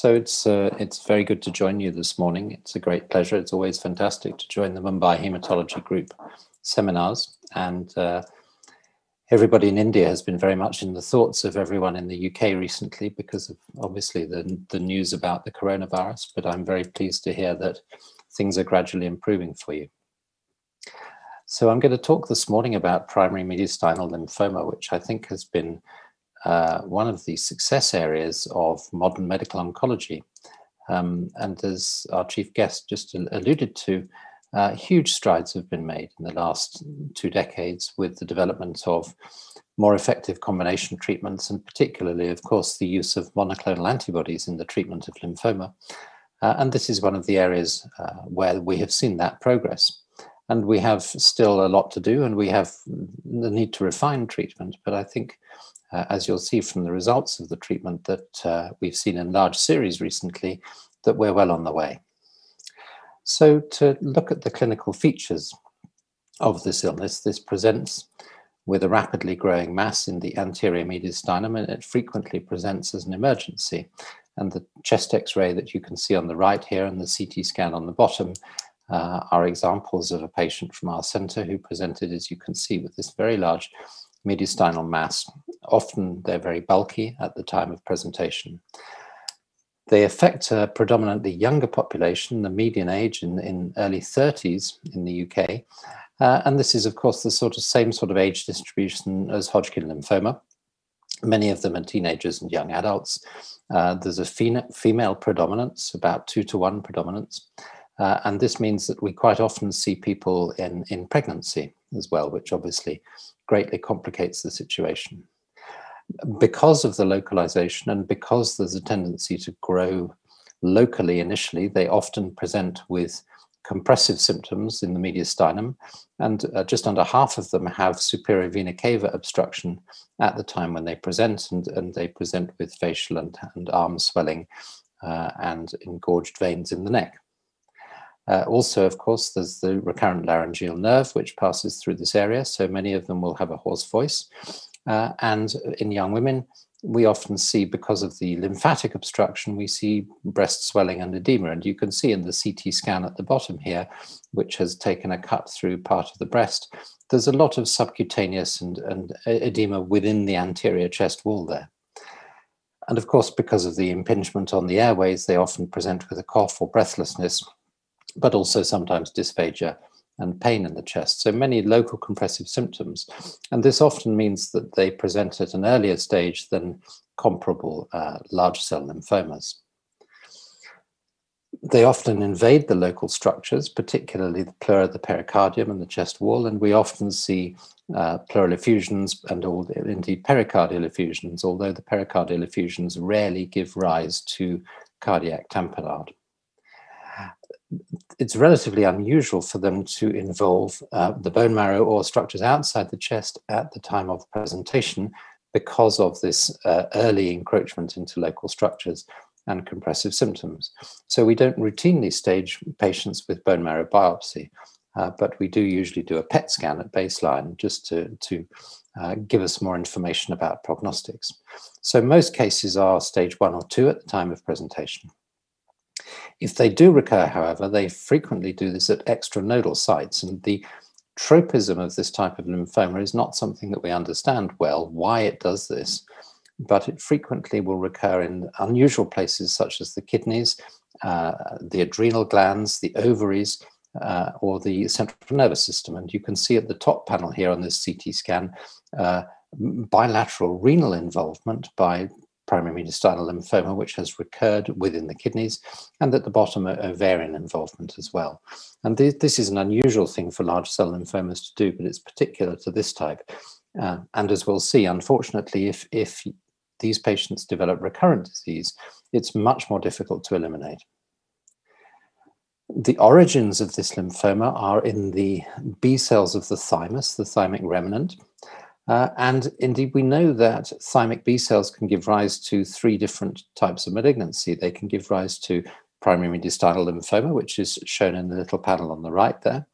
So it's uh, it's very good to join you this morning. It's a great pleasure. It's always fantastic to join the Mumbai Hematology Group seminars, and uh, everybody in India has been very much in the thoughts of everyone in the UK recently because of obviously the the news about the coronavirus. But I'm very pleased to hear that things are gradually improving for you. So I'm going to talk this morning about primary mediastinal lymphoma, which I think has been uh, one of the success areas of modern medical oncology. Um, and as our chief guest just alluded to, uh, huge strides have been made in the last two decades with the development of more effective combination treatments, and particularly, of course, the use of monoclonal antibodies in the treatment of lymphoma. Uh, and this is one of the areas uh, where we have seen that progress. And we have still a lot to do, and we have the need to refine treatment. But I think uh, as you'll see from the results of the treatment that uh, we've seen in large series recently, that we're well on the way. So to look at the clinical features of this illness, this presents with a rapidly growing mass in the anterior mediastinum, and it frequently presents as an emergency. And the chest x-ray that you can see on the right here and the CT scan on the bottom uh, are examples of a patient from our center who presented, as you can see, with this very large mediastinal mass. Often they're very bulky at the time of presentation. They affect a predominantly younger population, the median age in, in early 30s in the UK. Uh, and this is, of course, the sort of same sort of age distribution as Hodgkin lymphoma. Many of them are teenagers and young adults. Uh, there's a female predominance, about two to one predominance. Uh, and this means that we quite often see people in, in pregnancy as well, which obviously greatly complicates the situation. Because of the localization and because there's a tendency to grow locally initially, they often present with compressive symptoms in the mediastinum, and uh, just under half of them have superior vena cava obstruction at the time when they present, and, and they present with facial and, and arm swelling uh, and engorged veins in the neck. Uh, also, of course, there's the recurrent laryngeal nerve, which passes through this area. So many of them will have a hoarse voice. Uh, and in young women, we often see, because of the lymphatic obstruction, we see breast swelling and edema. And you can see in the CT scan at the bottom here, which has taken a cut through part of the breast, there's a lot of subcutaneous and, and edema within the anterior chest wall there. And of course, because of the impingement on the airways, they often present with a cough or breathlessness, but also sometimes dysphagia and pain in the chest. So many local compressive symptoms. And this often means that they present at an earlier stage than comparable uh, large cell lymphomas. They often invade the local structures, particularly the pleura, the pericardium, and the chest wall, and we often see uh, pleural effusions and all, indeed pericardial effusions, although the pericardial effusions rarely give rise to cardiac tamponade it's relatively unusual for them to involve uh, the bone marrow or structures outside the chest at the time of presentation because of this uh, early encroachment into local structures and compressive symptoms. So we don't routinely stage patients with bone marrow biopsy, uh, but we do usually do a PET scan at baseline just to, to uh, give us more information about prognostics. So most cases are stage one or two at the time of presentation. If they do recur, however, they frequently do this at extranodal sites, and the tropism of this type of lymphoma is not something that we understand well, why it does this, but it frequently will recur in unusual places such as the kidneys, uh, the adrenal glands, the ovaries, uh, or the central nervous system. And you can see at the top panel here on this CT scan, uh, bilateral renal involvement by primary mediastinal lymphoma, which has recurred within the kidneys, and at the bottom, ovarian involvement as well. And th this is an unusual thing for large cell lymphomas to do, but it's particular to this type. Uh, and as we'll see, unfortunately, if, if these patients develop recurrent disease, it's much more difficult to eliminate. The origins of this lymphoma are in the B cells of the thymus, the thymic remnant, uh, and indeed, we know that thymic B cells can give rise to three different types of malignancy. They can give rise to primary mediastinal lymphoma, which is shown in the little panel on the right there.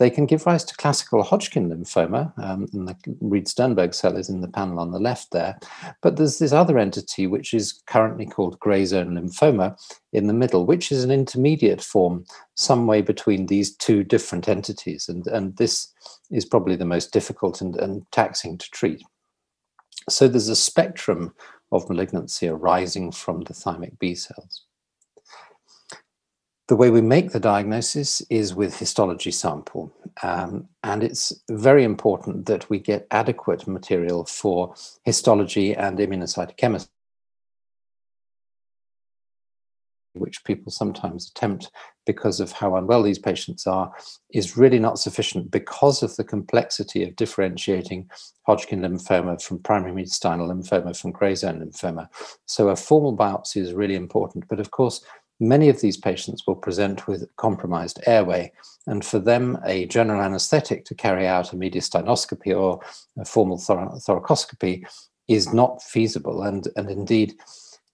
They can give rise to classical Hodgkin lymphoma, um, and the Reed-Sternberg cell is in the panel on the left there. But there's this other entity which is currently called gray zone lymphoma in the middle, which is an intermediate form, some way between these two different entities. And, and this is probably the most difficult and, and taxing to treat. So there's a spectrum of malignancy arising from the thymic B cells. The way we make the diagnosis is with histology sample. Um, and it's very important that we get adequate material for histology and immunocytochemistry which people sometimes attempt because of how unwell these patients are, is really not sufficient because of the complexity of differentiating Hodgkin lymphoma from primary mediastinal lymphoma from gray zone lymphoma. So a formal biopsy is really important. But of course, many of these patients will present with compromised airway. And for them, a general anesthetic to carry out a mediastinoscopy or a formal thor thoracoscopy is not feasible. And, and indeed,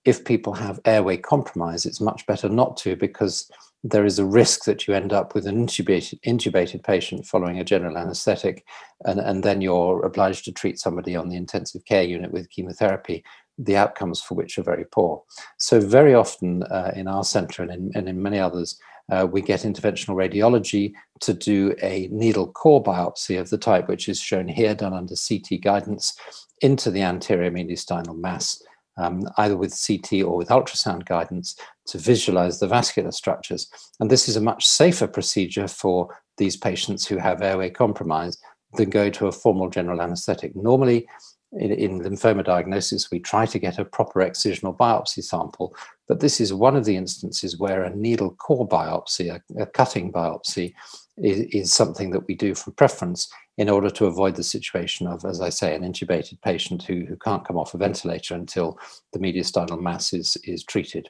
if people have airway compromise, it's much better not to because there is a risk that you end up with an intubated, intubated patient following a general anesthetic, and, and then you're obliged to treat somebody on the intensive care unit with chemotherapy, the outcomes for which are very poor. So very often uh, in our center and in, and in many others, uh, we get interventional radiology to do a needle core biopsy of the type which is shown here, done under CT guidance, into the anterior mediastinal mass um, either with CT or with ultrasound guidance to visualize the vascular structures. And this is a much safer procedure for these patients who have airway compromise than go to a formal general anesthetic. Normally, in, in, lymphoma diagnosis, we try to get a proper excisional biopsy sample, but this is one of the instances where a needle core biopsy, a, a cutting biopsy, is, is something that we do from preference in order to avoid the situation of, as I say, an intubated patient who, who can't come off a ventilator until the mediastinal mass is, is treated.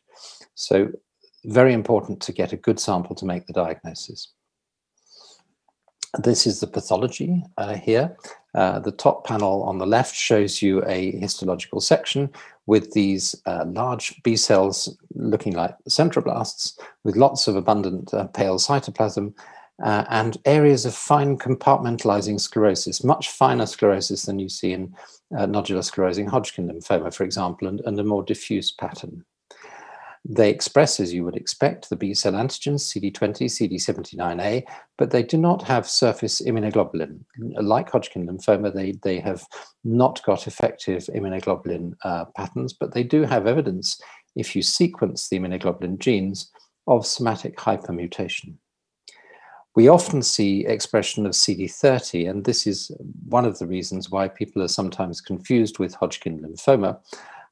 So very important to get a good sample to make the diagnosis. This is the pathology uh, here. Uh, the top panel on the left shows you a histological section with these uh, large B cells looking like centroblasts with lots of abundant uh, pale cytoplasm uh, and areas of fine compartmentalizing sclerosis, much finer sclerosis than you see in uh, nodular sclerosing Hodgkin lymphoma, for example, and, and, a more diffuse pattern. They express, as you would expect, the B cell antigens CD20, CD79A, but they do not have surface immunoglobulin. Like Hodgkin lymphoma, they, they have not got effective immunoglobulin uh, patterns, but they do have evidence, if you sequence the immunoglobulin genes, of somatic hypermutation. We often see expression of CD30, and this is one of the reasons why people are sometimes confused with Hodgkin lymphoma.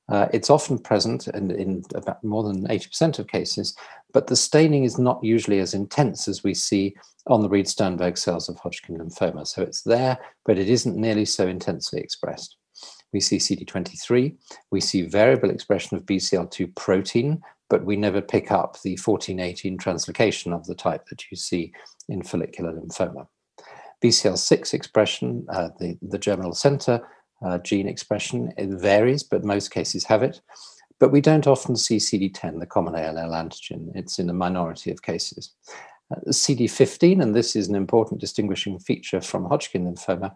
Uh, it's often present in, in about more than 80% of cases, but the staining is not usually as intense as we see on the Reed-Sternberg cells of Hodgkin lymphoma. So it's there, but it isn't nearly so intensely expressed. We see CD23, we see variable expression of BCL2 protein, but we never pick up the 1418 translocation of the type that you see in follicular lymphoma. BCL6 expression, uh, the, the germinal center uh, gene expression, it varies, but most cases have it. But we don't often see CD10, the common ALL antigen. It's in a minority of cases. Uh, CD15, and this is an important distinguishing feature from Hodgkin lymphoma,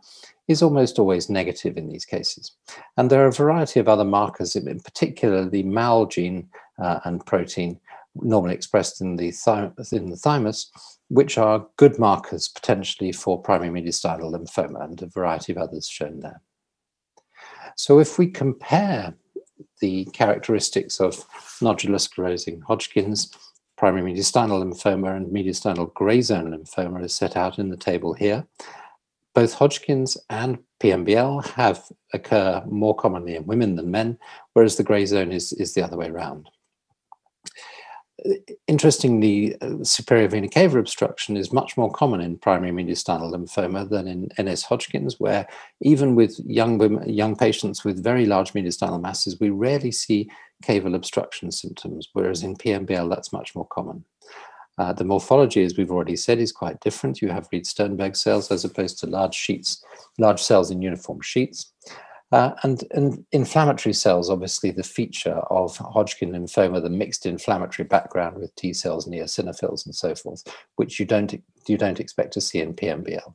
is almost always negative in these cases. And there are a variety of other markers, in particular the MAL gene uh, and protein, normally expressed in the, in the thymus, which are good markers potentially for primary mediastinal lymphoma and a variety of others shown there. So if we compare the characteristics of nodular sclerosing Hodgkin's, primary mediastinal lymphoma and mediastinal gray zone lymphoma is set out in the table here. Both Hodgkin's and PMBL have occur more commonly in women than men, whereas the gray zone is, is the other way around interestingly, uh, superior vena cava obstruction is much more common in primary mediastinal lymphoma than in NS Hodgkin's, where even with young women, young patients with very large mediastinal masses, we rarely see caval obstruction symptoms, whereas in PMBL, that's much more common. Uh, the morphology, as we've already said, is quite different. You have Reed-Sternberg cells as opposed to large sheets, large cells in uniform sheets. Uh, and, and, inflammatory cells, obviously the feature of Hodgkin lymphoma, the mixed inflammatory background with T cells eosinophils and so forth, which you don't you don't expect to see in PMBL.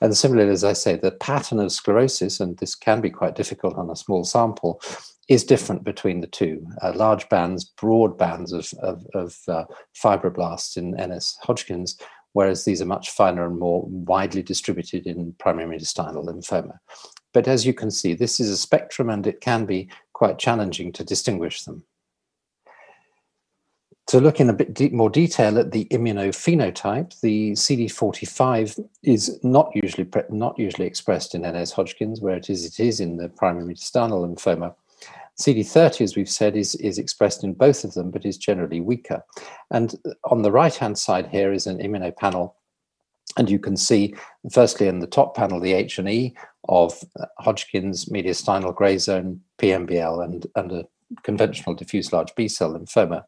And similarly, as I say, the pattern of sclerosis, and this can be quite difficult on a small sample, is different between the two. Uh, large bands, broad bands of, of, of uh, fibroblasts in NS Hodgkin's, whereas these are much finer and more widely distributed in primary mediastinal lymphoma. But as you can see, this is a spectrum and it can be quite challenging to distinguish them. To look in a bit more detail at the immunophenotype, the CD45 is not usually not usually expressed in NS Hodgkin's, where it is it is in the primary mediastinal lymphoma. CD30, as we've said, is, is expressed in both of them, but is generally weaker. And on the right-hand side here is an immunopanel and you can see, firstly, in the top panel, the H&E of Hodgkin's, mediastinal gray zone, PMBL, and, and a conventional diffuse large B-cell lymphoma.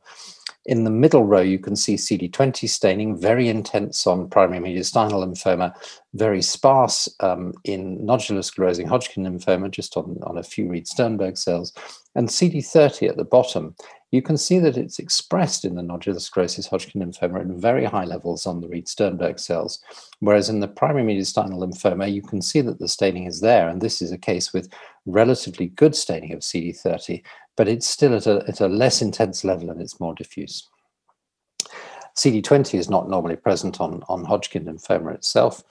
In the middle row, you can see CD20 staining, very intense on primary mediastinal lymphoma, very sparse um, in nodular sclerosing Hodgkin lymphoma, just on, on a few Reed-Sternberg cells, and CD30 at the bottom. You can see that it's expressed in the nodular sclerosis Hodgkin lymphoma at very high levels on the Reed-Sternberg cells, whereas in the primary mediastinal lymphoma, you can see that the staining is there, and this is a case with relatively good staining of CD30, but it's still at a, at a less intense level and it's more diffuse. CD20 is not normally present on, on Hodgkin lymphoma itself.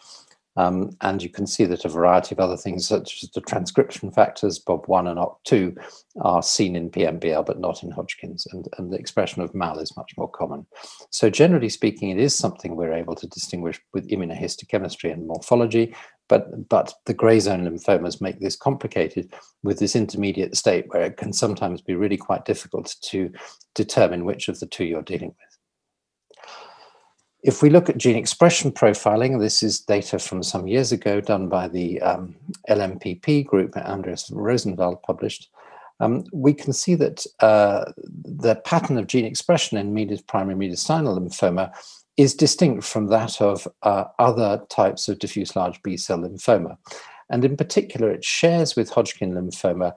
Um, and you can see that a variety of other things, such as the transcription factors, BOB1 and OCT2, are seen in PMBL, but not in Hodgkin's. And, and the expression of MAL is much more common. So generally speaking, it is something we're able to distinguish with immunohistochemistry and morphology, but, but the gray zone lymphomas make this complicated with this intermediate state where it can sometimes be really quite difficult to determine which of the two you're dealing with. If we look at gene expression profiling, this is data from some years ago done by the um, LLMPP group that Andreas Rosenwald published. Um, we can see that uh, the pattern of gene expression in medias, primary mediastinal lymphoma is distinct from that of uh, other types of diffuse large B-cell lymphoma. And in particular, it shares with Hodgkin lymphoma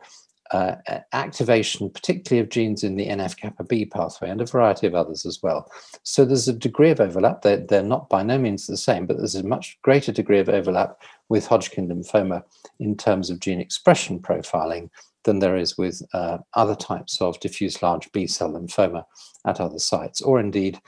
uh, activation, particularly of genes in the NF-kappa B pathway and a variety of others as well. So there's a degree of overlap. They're, they're not by no means the same, but there's a much greater degree of overlap with Hodgkin lymphoma in terms of gene expression profiling than there is with uh, other types of diffuse large B-cell lymphoma at other sites, or indeed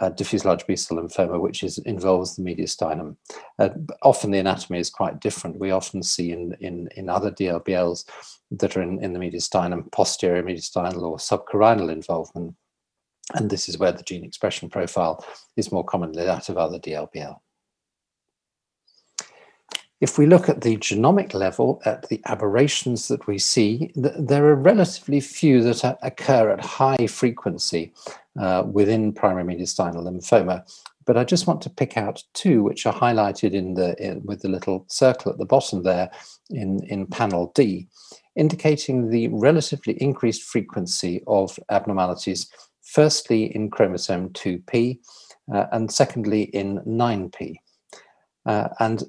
uh, diffuse large B-cell lymphoma, which is involves the mediastinum. Uh, often the anatomy is quite different. We often see in, in, in other DLBLs that are in, in the mediastinum, posterior mediastinal or subcarinal involvement. And this is where the gene expression profile is more commonly that of other DLBL. If we look at the genomic level, at the aberrations that we see, th there are relatively few that occur at high frequency uh, within primary mediastinal lymphoma. But I just want to pick out two which are highlighted in the in, with the little circle at the bottom there in, in panel D, indicating the relatively increased frequency of abnormalities, firstly in chromosome 2p, uh, and secondly in 9p. Uh, and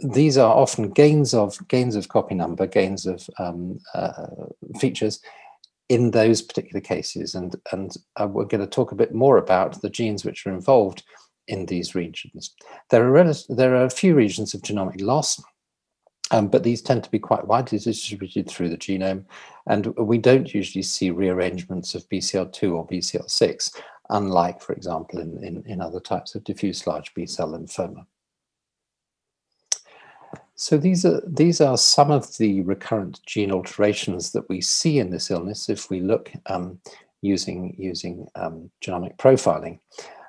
these are often gains of gains of copy number, gains of um, uh, features in those particular cases. And, and uh, we're going to talk a bit more about the genes which are involved in these regions. There are, there are a few regions of genomic loss, um, but these tend to be quite widely distributed through the genome. And we don't usually see rearrangements of BCL2 or BCL6, unlike, for example, in, in, in other types of diffuse large B-cell lymphoma. So these are these are some of the recurrent gene alterations that we see in this illness if we look um, using using um, genomic profiling.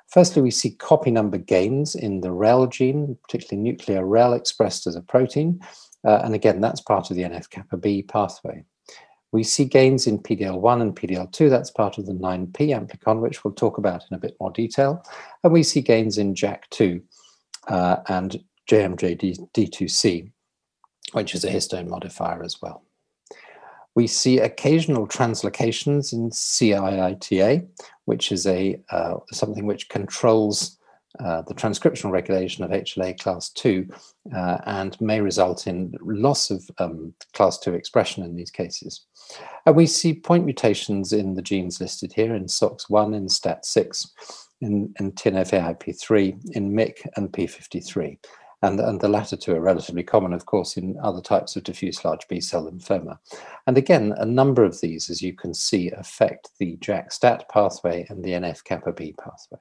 Firstly, we see copy number gains in the REL gene, particularly nuclear REL expressed as a protein. Uh, and again, that's part of the NF-kappa B pathway. We see gains in PDL1 and PDL2, that's part of the 9p amplicon, which we'll talk about in a bit more detail. And we see gains in JAK2 uh, and JMJ-D2C, which is a histone modifier as well. We see occasional translocations in CIITA, which is a uh, something which controls uh, the transcriptional regulation of HLA class 2 uh, and may result in loss of um, class 2 expression in these cases. And we see point mutations in the genes listed here in SOCS1 and STAT6, in, in TNF-AIP3, in MYC and P53. And, and the latter two are relatively common, of course, in other types of diffuse large B-cell lymphoma. And again, a number of these, as you can see, affect the JAK-STAT pathway and the NF-kappa B pathway.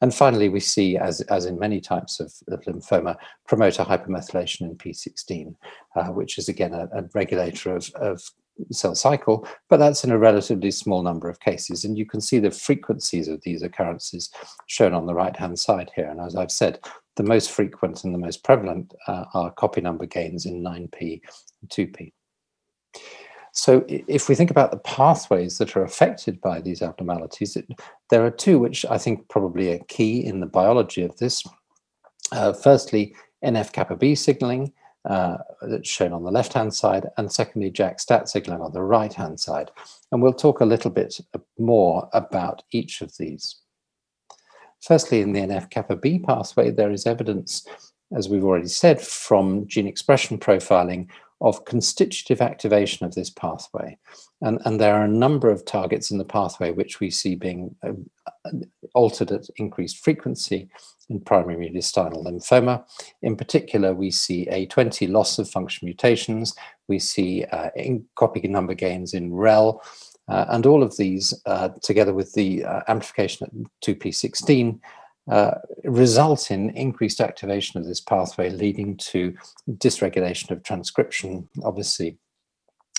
And finally, we see, as, as in many types of, of lymphoma, promoter hypermethylation in P16, uh, which is again a, a regulator of, of cell cycle, but that's in a relatively small number of cases. And you can see the frequencies of these occurrences shown on the right-hand side here. And as I've said, the most frequent and the most prevalent uh, are copy number gains in 9p and 2p. So if we think about the pathways that are affected by these abnormalities, it, there are two which I think probably are key in the biology of this. Uh, firstly, NF-kappa B signaling, uh, that's shown on the left-hand side, and secondly, JAK-STAT signaling on the right-hand side. And we'll talk a little bit more about each of these. Firstly, in the NF-kappa B pathway, there is evidence, as we've already said, from gene expression profiling of constitutive activation of this pathway. And, and there are a number of targets in the pathway which we see being uh, altered at increased frequency in primary mediastinal lymphoma. In particular, we see A20 loss of function mutations, we see uh, copy number gains in REL, and all of these, uh, together with the uh, amplification at 2p16, uh, result in increased activation of this pathway, leading to dysregulation of transcription, obviously,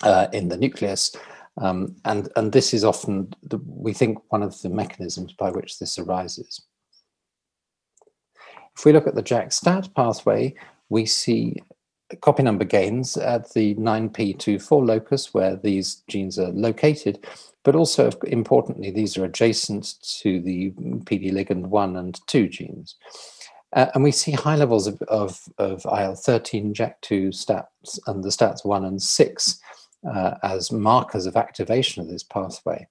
uh, in the nucleus. Um, and, and this is often, the, we think, one of the mechanisms by which this arises. If we look at the JAK-STAT pathway, we see copy number gains at the 9p24 locus where these genes are located, but also importantly, these are adjacent to the PD ligand 1 and 2 genes. Uh, and we see high levels of, of, of IL-13, JAK2 stats and the stats 1 and 6 uh, as markers of activation of this pathway.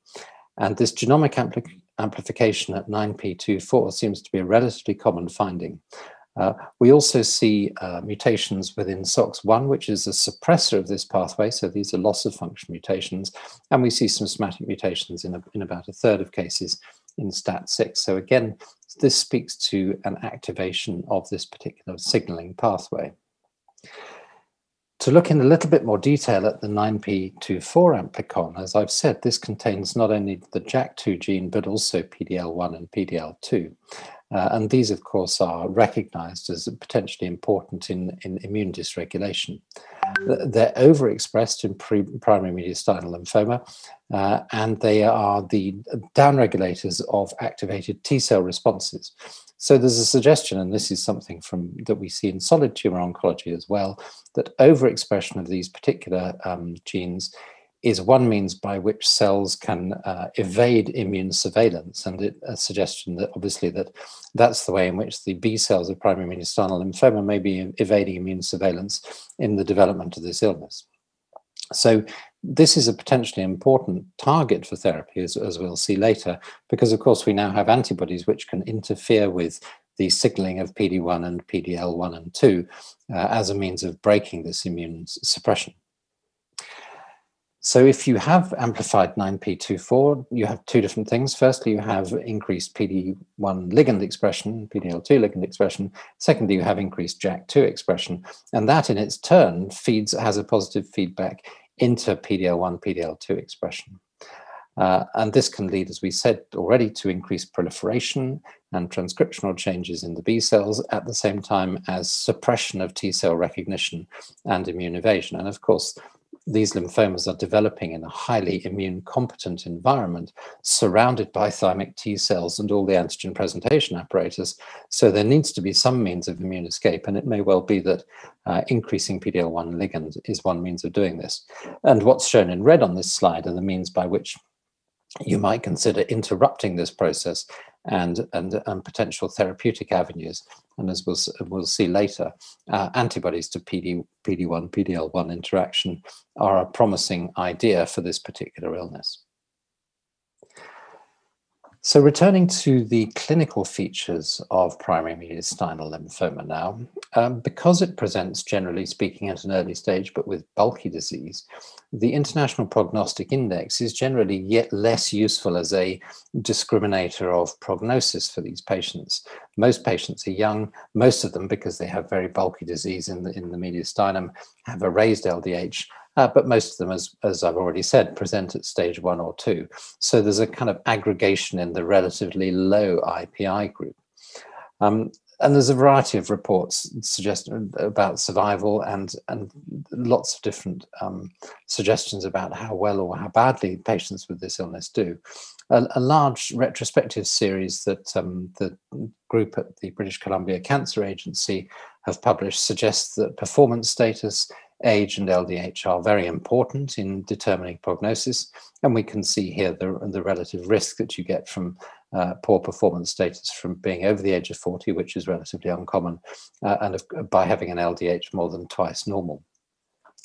And this genomic ampli amplification at 9p24 seems to be a relatively common finding. Uh, we also see uh, mutations within SOCS1, which is a suppressor of this pathway. So these are loss of function mutations. And we see some somatic mutations in, a, in about a third of cases in STAT6. So again, this speaks to an activation of this particular signaling pathway. To look in a little bit more detail at the 9p24 amplicon, as I've said, this contains not only the JAK2 gene, but also PDL1 and PDL2. Uh, and these, of course, are recognized as potentially important in, in immune dysregulation. They're overexpressed in primary mediastinal lymphoma, uh, and they are the downregulators of activated T cell responses. So there's a suggestion, and this is something from that we see in solid tumor oncology as well, that overexpression of these particular um, genes is one means by which cells can uh, evade immune surveillance and it, a suggestion that obviously that that's the way in which the B cells of primary mediastinal lymphoma may be evading immune surveillance in the development of this illness. So this is a potentially important target for therapy, as, as we'll see later, because of course we now have antibodies which can interfere with the signaling of PD-1 and PD-L1 and 2 uh, as a means of breaking this immune suppression. So if you have amplified 9p24, you have two different things. Firstly, you have increased PD-1 ligand expression, PD-L2 ligand expression. Secondly, you have increased JAK2 expression. And that in its turn feeds, has a positive feedback into PD-L1, PD-L2 expression. Uh, and this can lead, as we said already, to increased proliferation and transcriptional changes in the B cells at the same time as suppression of T cell recognition and immune evasion. And of course, these lymphomas are developing in a highly immune competent environment surrounded by thymic T cells and all the antigen presentation apparatus. So there needs to be some means of immune escape. And it may well be that uh, increasing PD-L1 ligand is one means of doing this. And what's shown in red on this slide are the means by which you might consider interrupting this process and, and, and potential therapeutic avenues. And as we'll, we'll see later, uh, antibodies to PD, PD1, PDL1 interaction are a promising idea for this particular illness. So returning to the clinical features of primary mediastinal lymphoma now, um, because it presents, generally speaking, at an early stage, but with bulky disease, the International Prognostic Index is generally yet less useful as a discriminator of prognosis for these patients. Most patients are young, most of them, because they have very bulky disease in the, in the mediastinum, have a raised LDH, uh, but most of them, as, as I've already said, present at stage one or two. So there's a kind of aggregation in the relatively low IPI group. Um, and there's a variety of reports suggesting about survival and and lots of different um, suggestions about how well or how badly patients with this illness do. A, a large retrospective series that um, the group at the British Columbia Cancer Agency have published suggests that performance status age and LDH are very important in determining prognosis. And we can see here the, the relative risk that you get from uh, poor performance status from being over the age of 40, which is relatively uncommon, uh, and of, by having an LDH more than twice normal.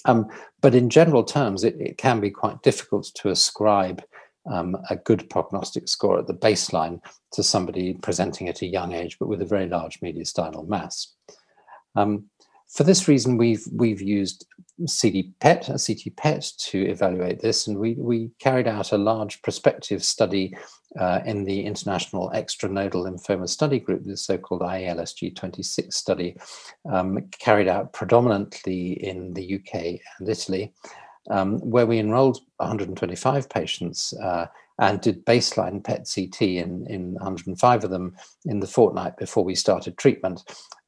Um, but in general terms, it, it, can be quite difficult to ascribe um, a good prognostic score at the baseline to somebody presenting at a young age, but with a very large mediastinal mass. Um, for this reason, we've we've used CD-PET, a CT PET, to evaluate this, and we we carried out a large prospective study uh, in the International Extranodal Lymphoma Study Group, the so-called IELSG 26 study, um, carried out predominantly in the UK and Italy, um, where we enrolled 125 patients uh, and did baseline PET CT in, in 105 of them in the fortnight before we started treatment,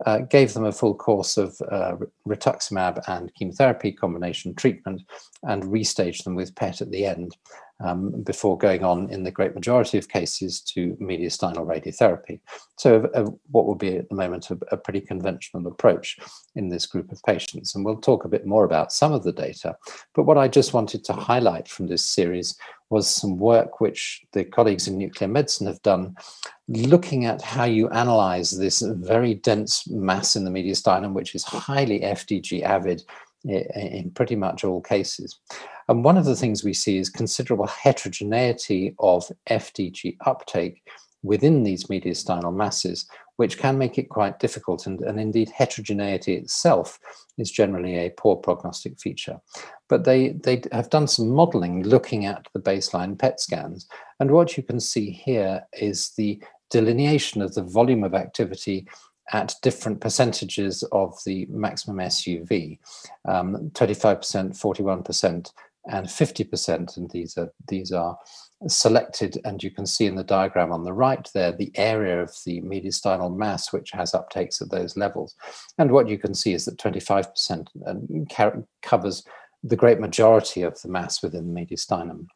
uh, gave them a full course of uh, rituximab and chemotherapy combination treatment and restaged them with PET at the end um, before going on in the great majority of cases to mediastinal radiotherapy. So what would be at the moment a, a, pretty conventional approach in this group of patients. And we'll talk a bit more about some of the data. But what I just wanted to highlight from this series was some work which the colleagues in nuclear medicine have done, looking at how you analyze this very dense mass in the mediastinum, which is highly FDG avid in pretty much all cases. And one of the things we see is considerable heterogeneity of FDG uptake within these mediastinal masses, which can make it quite difficult. And, and indeed, heterogeneity itself is generally a poor prognostic feature. But they, they have done some modeling looking at the baseline PET scans. And what you can see here is the delineation of the volume of activity at different percentages of the maximum SUV, um, 25%, 41%, and 50%. And these are, these are selected, and you can see in the diagram on the right there, the area of the mediastinal mass which has uptakes at those levels. And what you can see is that 25% um, covers the great majority of the mass within the mediastinum.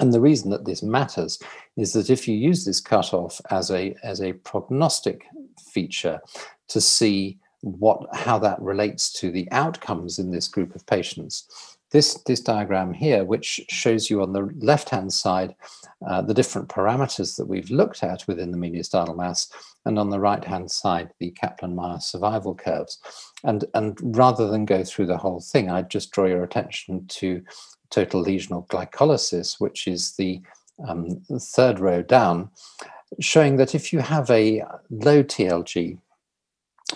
And the reason that this matters is that if you use this cutoff as a, as a prognostic feature to see what how that relates to the outcomes in this group of patients, this, this diagram here, which shows you on the left-hand side uh, the different parameters that we've looked at within the mediastinal mass, and on the right-hand side, the Kaplan-Meier survival curves. And, and rather than go through the whole thing, I'd just draw your attention to total lesional glycolysis, which is the um, third row down, showing that if you have a low TLG,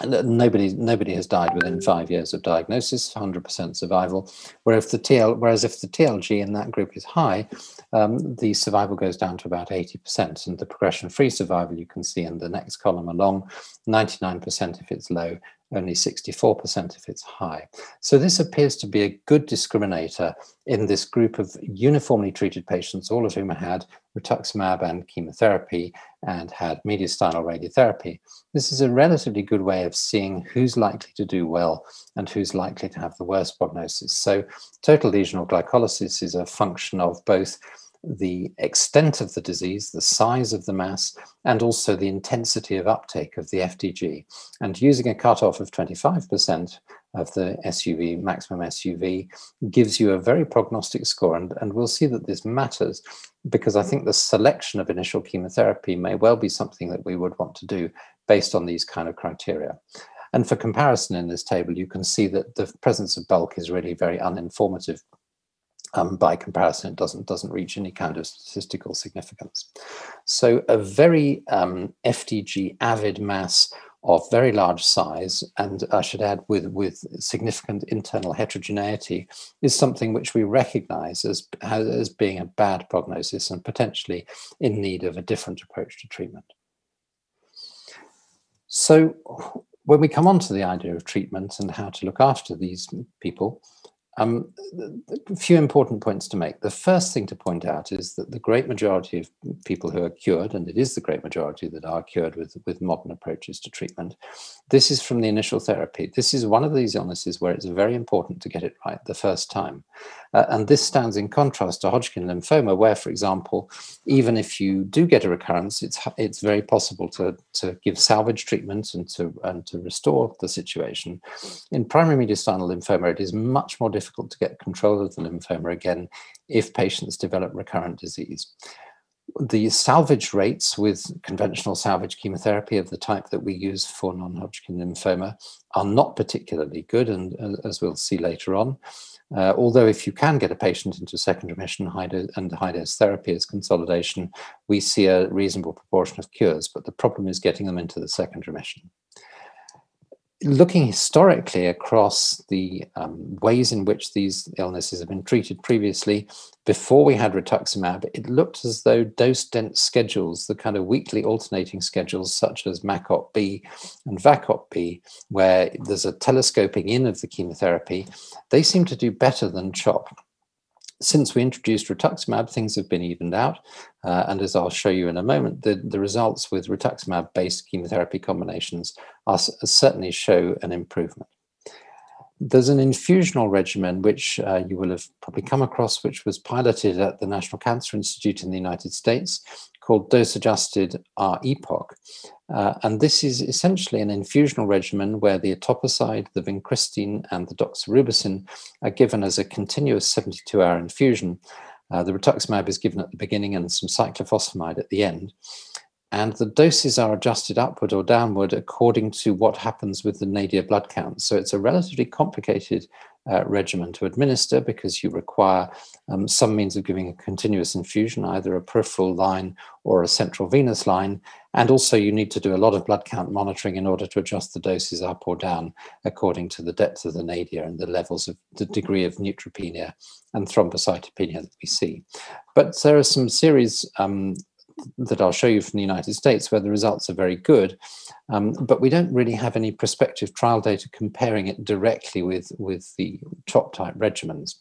nobody nobody has died within five years of diagnosis 100% survival. Whereas if the TL, whereas if the TLG in that group is high um, the survival goes down to about 80% and the progression-free survival you can see in the next column along 99% if it's low only 64% if it's high. So this appears to be a good discriminator in this group of uniformly treated patients, all of whom had rituximab and chemotherapy and had mediastinal radiotherapy. This is a relatively good way of seeing who's likely to do well and who's likely to have the worst prognosis. So total lesional glycolysis is a function of both the extent of the disease, the size of the mass, and also the intensity of uptake of the FDG. And using a cutoff of 25% of the SUV, maximum SUV, gives you a very prognostic score. And, and we'll see that this matters because I think the selection of initial chemotherapy may well be something that we would want to do based on these kind of criteria. And for comparison in this table, you can see that the presence of bulk is really very uninformative um, by comparison, it doesn't doesn't reach any kind of statistical significance. So a very um, FDG avid mass of very large size, and I should add with, with significant internal heterogeneity, is something which we recognize as, as being a bad prognosis and potentially in need of a different approach to treatment. So when we come on to the idea of treatment and how to look after these people, um, a few important points to make. The first thing to point out is that the great majority of people who are cured, and it is the great majority that are cured with, with modern approaches to treatment, this is from the initial therapy. This is one of these illnesses where it's very important to get it right the first time. Uh, and this stands in contrast to Hodgkin lymphoma, where, for example, even if you do get a recurrence, it's it's very possible to, to give salvage treatment and to and to restore the situation. In primary mediastinal lymphoma, it is much more difficult to get control of the lymphoma again if patients develop recurrent disease the salvage rates with conventional salvage chemotherapy of the type that we use for non-Hodgkin lymphoma are not particularly good, and as we'll see later on. Uh, although if you can get a patient into second remission high and high-dose therapy as consolidation, we see a reasonable proportion of cures, but the problem is getting them into the second remission looking historically across the um, ways in which these illnesses have been treated previously, before we had rituximab, it looked as though dose-dense schedules, the kind of weekly alternating schedules such as MACOP-B and VACOP-B, where there's a telescoping in of the chemotherapy, they seem to do better than CHOP since we introduced rituximab, things have been evened out. Uh, and as I'll show you in a moment, the, the results with rituximab-based chemotherapy combinations are, certainly show an improvement. There's an infusional regimen which uh, you will have probably come across, which was piloted at the National Cancer Institute in the United States, called dose-adjusted R-EPOCH. Uh, and this is essentially an infusional regimen where the etoposide, the vincristine, and the doxorubicin are given as a continuous 72-hour infusion. Uh, the rituximab is given at the beginning and some cyclophosphamide at the end. And the doses are adjusted upward or downward according to what happens with the nadir blood count. So it's a relatively complicated uh, regimen to administer because you require um, some means of giving a continuous infusion, either a peripheral line or a central venous line. And also you need to do a lot of blood count monitoring in order to adjust the doses up or down according to the depth of the nadir and the levels of the degree of neutropenia and thrombocytopenia that we see. But there are some series um, that I'll show you from the United States where the results are very good, um, but we don't really have any prospective trial data comparing it directly with, with the top type regimens.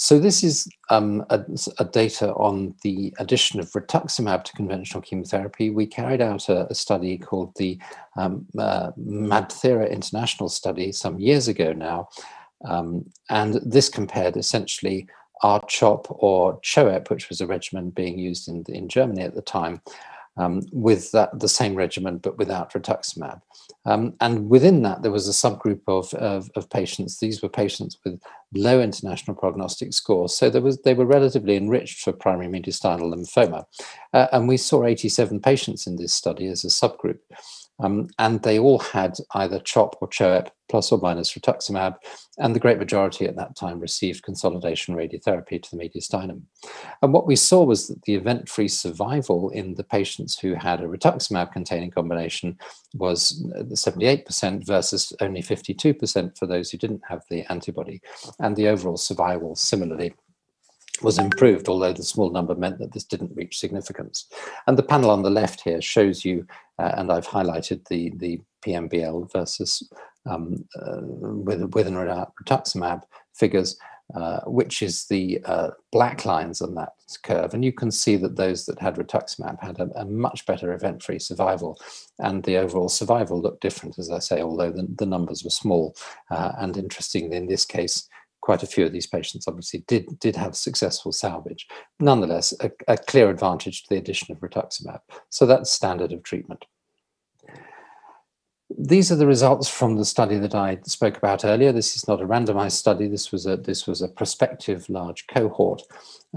So this is um, a, a, data on the addition of rituximab to conventional chemotherapy. We carried out a, a study called the um, uh, MabThera International Study some years ago now, um, and this compared essentially R-CHOP or CHOEP, which was a regimen being used in, in Germany at the time, um, with that, the same regimen but without rituximab. Um, and within that, there was a subgroup of, of, of, patients. These were patients with low international prognostic scores. So there was, they were relatively enriched for primary mediastinal lymphoma. Uh, and we saw 87 patients in this study as a subgroup. Um, and they all had either CHOP or CHOEP plus or minus rituximab, and the great majority at that time received consolidation radiotherapy to the mediastinum. And what we saw was that the event-free survival in the patients who had a rituximab-containing combination was 78% versus only 52% for those who didn't have the antibody, and the overall survival similarly was improved, although the small number meant that this didn't reach significance. And the panel on the left here shows you, uh, and I've highlighted the, the PMBL versus um, uh, with, with and without rituximab figures, uh, which is the uh, black lines on that curve. And you can see that those that had rituximab had a, a much better event-free survival and the overall survival looked different, as I say, although the, the numbers were small. Uh, and interestingly, in this case, quite a few of these patients obviously did, did have successful salvage. Nonetheless, a, a clear advantage to the addition of rituximab. So that's standard of treatment. These are the results from the study that I spoke about earlier. This is not a randomized study. This was a this was a prospective large cohort,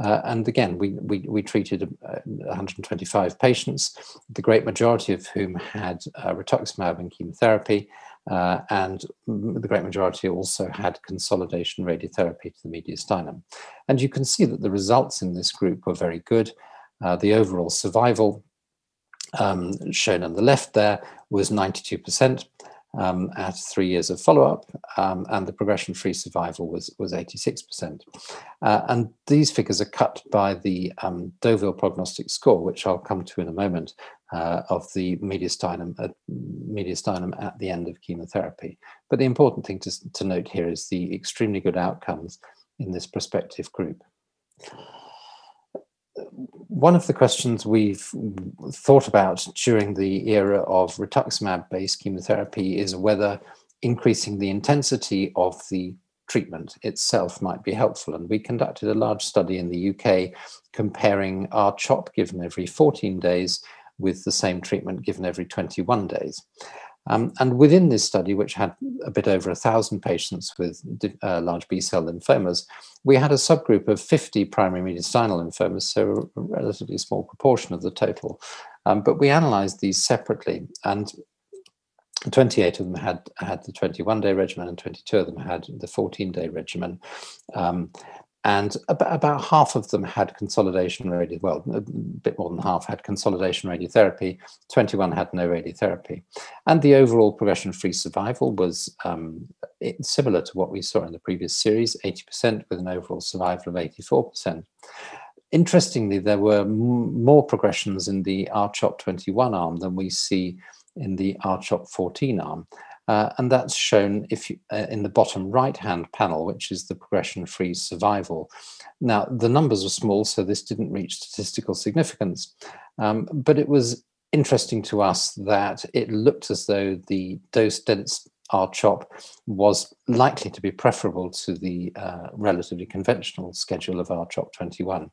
uh, and again we we, we treated uh, 125 patients, the great majority of whom had uh, rituximab and chemotherapy, uh, and the great majority also had consolidation radiotherapy to the mediastinum. And you can see that the results in this group were very good. Uh, the overall survival um, shown on the left there was 92% um, at three years of follow-up, um, and the progression-free survival was, was 86%. Uh, and these figures are cut by the um, Deauville prognostic score, which I'll come to in a moment, uh, of the mediastinum, uh, mediastinum at the end of chemotherapy. But the important thing to, to note here is the extremely good outcomes in this prospective group one of the questions we've thought about during the era of rituximab-based chemotherapy is whether increasing the intensity of the treatment itself might be helpful. And we conducted a large study in the UK comparing R-CHOP given every 14 days with the same treatment given every 21 days. Um, and within this study, which had a bit over a thousand patients with uh, large B-cell lymphomas, we had a subgroup of 50 primary mediastinal lymphomas, so a relatively small proportion of the total. Um, but we analyzed these separately, and 28 of them had had the 21-day regimen, and 22 of them had the 14-day regimen. Um, and about, about half of them had consolidation radio, well, a bit more than half had consolidation radiotherapy, 21 had no radiotherapy. And the overall progression-free survival was um, similar to what we saw in the previous series, 80% with an overall survival of 84%. Interestingly, there were more progressions in the RCHOP 21 arm than we see in the RCHOP 14 arm. Uh, and that's shown if you, uh, in the bottom right-hand panel, which is the progression-free survival. Now, the numbers are small, so this didn't reach statistical significance, um, but it was interesting to us that it looked as though the dose-dense R-CHOP was likely to be preferable to the uh, relatively conventional schedule of R-CHOP 21.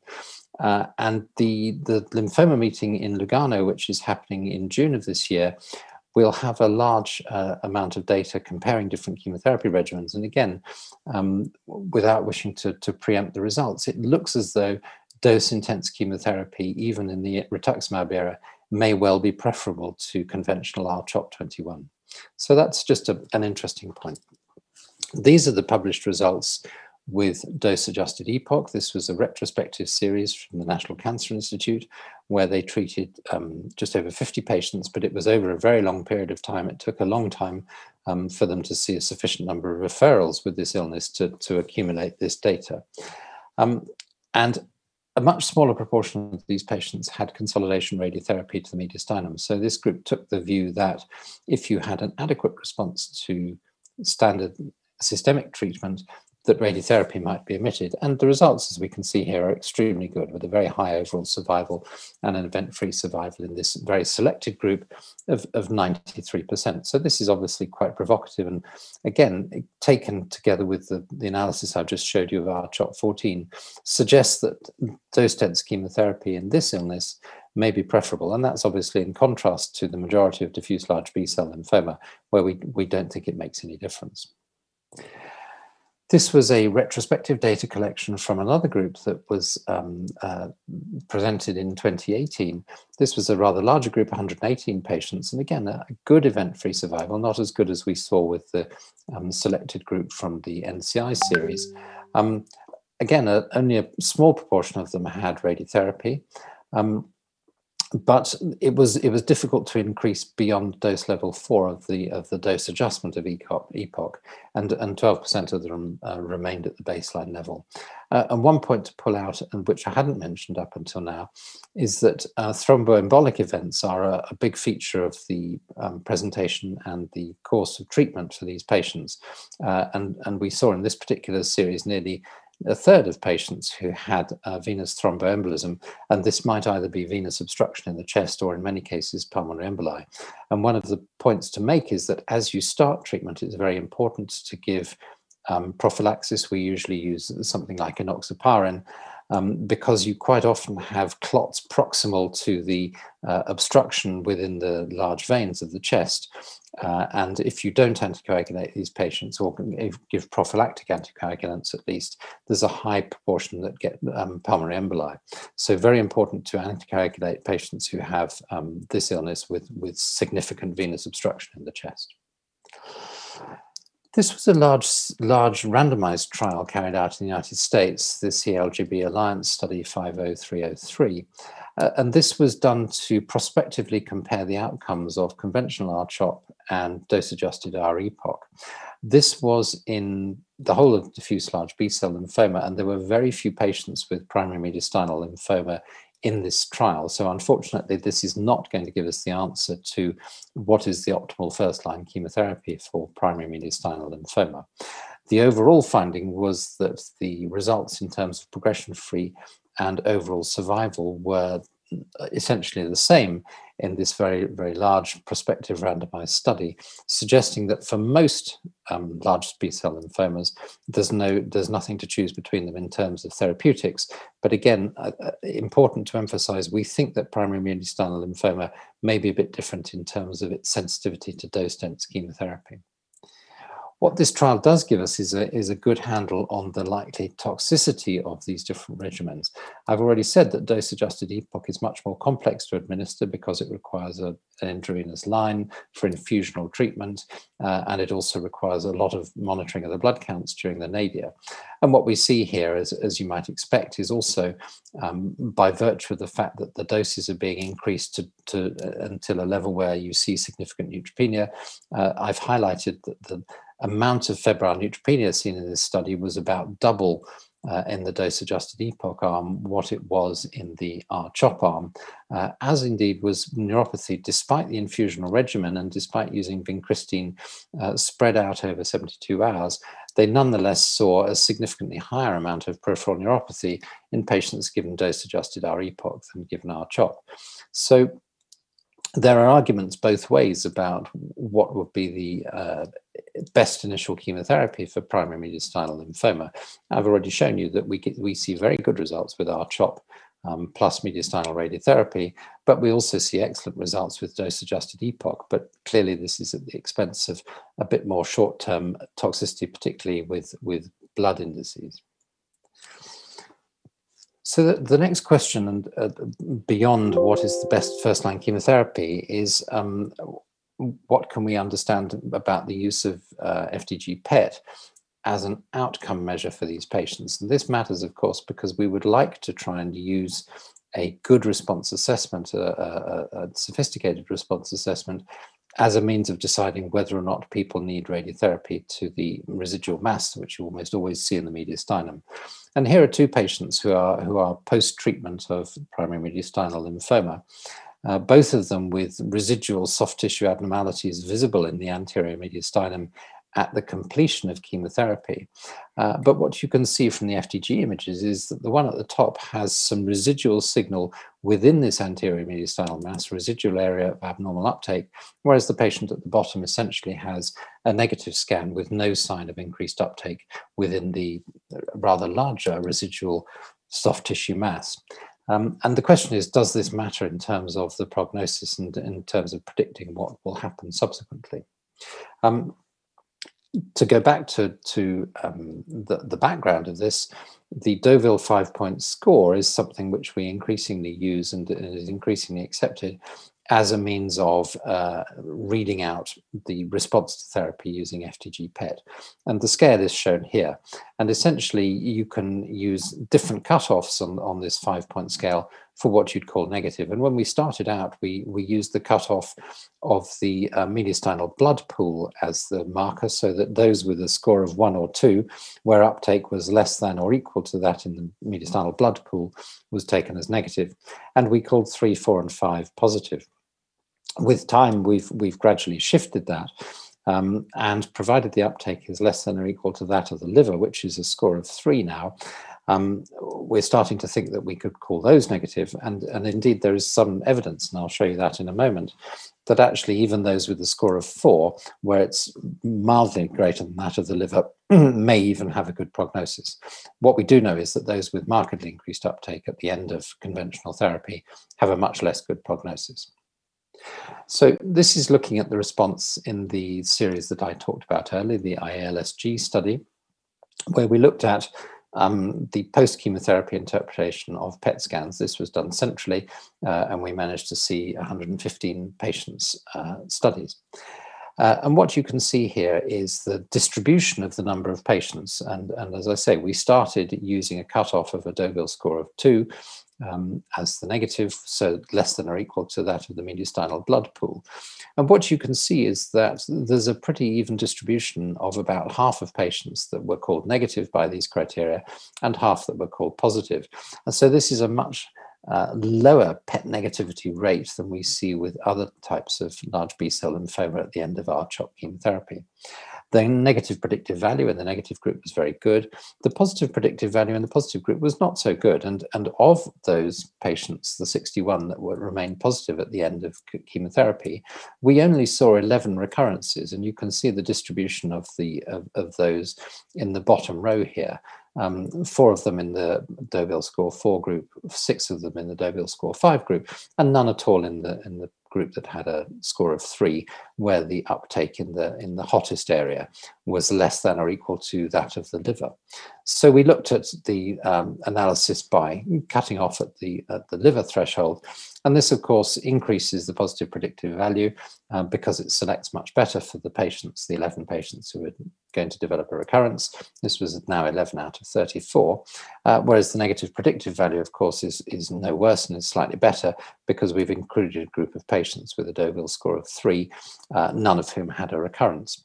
Uh, and the, the lymphoma meeting in Lugano, which is happening in June of this year, we'll have a large uh, amount of data comparing different chemotherapy regimens. And again, um, without wishing to, to preempt the results, it looks as though dose-intense chemotherapy, even in the rituximab era, may well be preferable to conventional R-CHOP21. So that's just a, an interesting point. These are the published results with dose-adjusted EPOCH. This was a retrospective series from the National Cancer Institute where they treated um, just over 50 patients, but it was over a very long period of time. It took a long time um, for them to see a sufficient number of referrals with this illness to, to accumulate this data. Um, and a much smaller proportion of these patients had consolidation radiotherapy to the mediastinum. So this group took the view that if you had an adequate response to standard systemic treatment, that radiotherapy might be omitted. And the results, as we can see here, are extremely good with a very high overall survival and an event-free survival in this very selected group of, of 93%. So this is obviously quite provocative. And again, taken together with the, the analysis I've just showed you of R-CHOP 14, suggests that dose-dense chemotherapy in this illness may be preferable. And that's obviously in contrast to the majority of diffuse large B-cell lymphoma, where we, we don't think it makes any difference. This was a retrospective data collection from another group that was um, uh, presented in 2018. This was a rather larger group, 118 patients, and again, a good event-free survival, not as good as we saw with the um, selected group from the NCI series. Um, again, only a small proportion of them had radiotherapy. Um, but it was it was difficult to increase beyond dose level four of the of the dose adjustment of EPOCH, and and 12% of them uh, remained at the baseline level. Uh, and one point to pull out, and which I hadn't mentioned up until now, is that uh, thromboembolic events are a, a, big feature of the um, presentation and the course of treatment for these patients. Uh, and and we saw in this particular series nearly a third of patients who had uh, venous thromboembolism, and this might either be venous obstruction in the chest or in many cases pulmonary emboli. And one of the points to make is that as you start treatment, it's very important to give um, prophylaxis. We usually use something like enoxaparin, um, because you quite often have clots proximal to the uh, obstruction within the large veins of the chest. Uh, and if you don't anticoagulate these patients or give prophylactic anticoagulants at least, there's a high proportion that get um, pulmonary emboli. So very important to anticoagulate patients who have um, this illness with, with significant venous obstruction in the chest. This was a large, large randomized trial carried out in the United States, the CALGB Alliance Study 50303. Uh, and this was done to prospectively compare the outcomes of conventional R-CHOP and dose-adjusted R-EPOCH. This was in the whole of diffuse large B-cell lymphoma, and there were very few patients with primary mediastinal lymphoma in this trial. So unfortunately, this is not going to give us the answer to what is the optimal first-line chemotherapy for primary mediastinal lymphoma. The overall finding was that the results in terms of progression-free and overall survival were essentially the same in this very, very large prospective randomized study, suggesting that for most um, large B-cell lymphomas, there's no, there's nothing to choose between them in terms of therapeutics. But again, uh, uh important to emphasize, we think that primary mediastinal lymphoma may be a bit different in terms of its sensitivity to dose-dense chemotherapy. What this trial does give us is a, is a good handle on the likely toxicity of these different regimens. I've already said that dose-adjusted EPOCH is much more complex to administer because it requires a, an intravenous line for infusional treatment, uh, and it also requires a lot of monitoring of the blood counts during the nadir. And what we see here, as, as you might expect, is also um, by virtue of the fact that the doses are being increased to, to uh, until a level where you see significant neutropenia, uh, I've highlighted that the amount of febrile neutropenia seen in this study was about double uh, in the dose-adjusted EPOCH arm what it was in the R-CHOP arm, uh, as indeed was neuropathy despite the infusional regimen and despite using vincristine uh, spread out over 72 hours, they nonetheless saw a significantly higher amount of peripheral neuropathy in patients given dose-adjusted R-EPOCH than given R-CHOP. So there are arguments both ways about what would be the uh, best initial chemotherapy for primary mediastinal lymphoma. I've already shown you that we, get, we see very good results with R-CHOP um, plus mediastinal radiotherapy, but we also see excellent results with dose-adjusted EPOCH, but clearly this is at the expense of a bit more short-term toxicity, particularly with, with blood indices. So the, the, next question, and uh, beyond what is the best first-line chemotherapy, is um, what can we understand about the use of uh, FDG PET as an outcome measure for these patients? And this matters, of course, because we would like to try and use a good response assessment, a, a, a sophisticated response assessment, as a means of deciding whether or not people need radiotherapy to the residual mass, which you almost always see in the mediastinum. And here are two patients who are, who are post-treatment of primary mediastinal lymphoma, uh, both of them with residual soft tissue abnormalities visible in the anterior mediastinum at the completion of chemotherapy. Uh, but what you can see from the FDG images is that the one at the top has some residual signal within this anterior mediastinal mass, residual area of abnormal uptake, whereas the patient at the bottom essentially has a negative scan with no sign of increased uptake within the rather larger residual soft tissue mass. Um, and the question is, does this matter in terms of the prognosis and in terms of predicting what will happen subsequently? Um, to go back to, to um, the, the background of this, the Deauville five-point score is something which we increasingly use and, is increasingly accepted as a means of uh, reading out the response to therapy using FDG PET. And the scale is shown here. And essentially, you can use different cutoffs on, on this five-point scale for what you'd call negative. And when we started out, we, we used the cutoff of the uh, mediastinal blood pool as the marker so that those with a score of one or two, where uptake was less than or equal to that in the mediastinal blood pool, was taken as negative. And we called three, four, and five positive. With time, we've, we've gradually shifted that. Um, and provided the uptake is less than or equal to that of the liver, which is a score of three now, um, we're starting to think that we could call those negative. And, and indeed, there is some evidence, and I'll show you that in a moment, that actually even those with a score of four, where it's mildly greater than that of the liver, may even have a good prognosis. What we do know is that those with markedly increased uptake at the end of conventional therapy have a much less good prognosis. So this is looking at the response in the series that I talked about earlier, the IELSG study, where we looked at um, the post-chemotherapy interpretation of PET scans. This was done centrally, uh, and we managed to see 115 patients uh, studies. Uh, and what you can see here is the distribution of the number of patients. And, and as I say, we started using a cutoff of a Deauville score of two um, as the negative, so less than or equal to that of the mediastinal blood pool. And what you can see is that there's a pretty even distribution of about half of patients that were called negative by these criteria and half that were called positive. And so this is a much uh, lower PET negativity rate than we see with other types of large B-cell lymphoma at the end of R-CHOP chemotherapy. The negative predictive value in the negative group was very good. The positive predictive value in the positive group was not so good. And, and of those patients, the 61 that were remained positive at the end of chemotherapy, we only saw 11 recurrences. And you can see the distribution of, the, of, of those in the bottom row here um, four of them in the Deauville score four group, six of them in the Deauville score five group, and none at all in the in the group that had a score of three, where the uptake in the in the hottest area was less than or equal to that of the liver. So we looked at the um, analysis by cutting off at the at the liver threshold, and this of course increases the positive predictive value uh, because it selects much better for the patients, the 11 patients who are going to develop a recurrence. This was now 11 out of 34, uh, whereas the negative predictive value of course is, is no worse and is slightly better because we've included a group of patients with a Deauville score of three, uh, none of whom had a recurrence.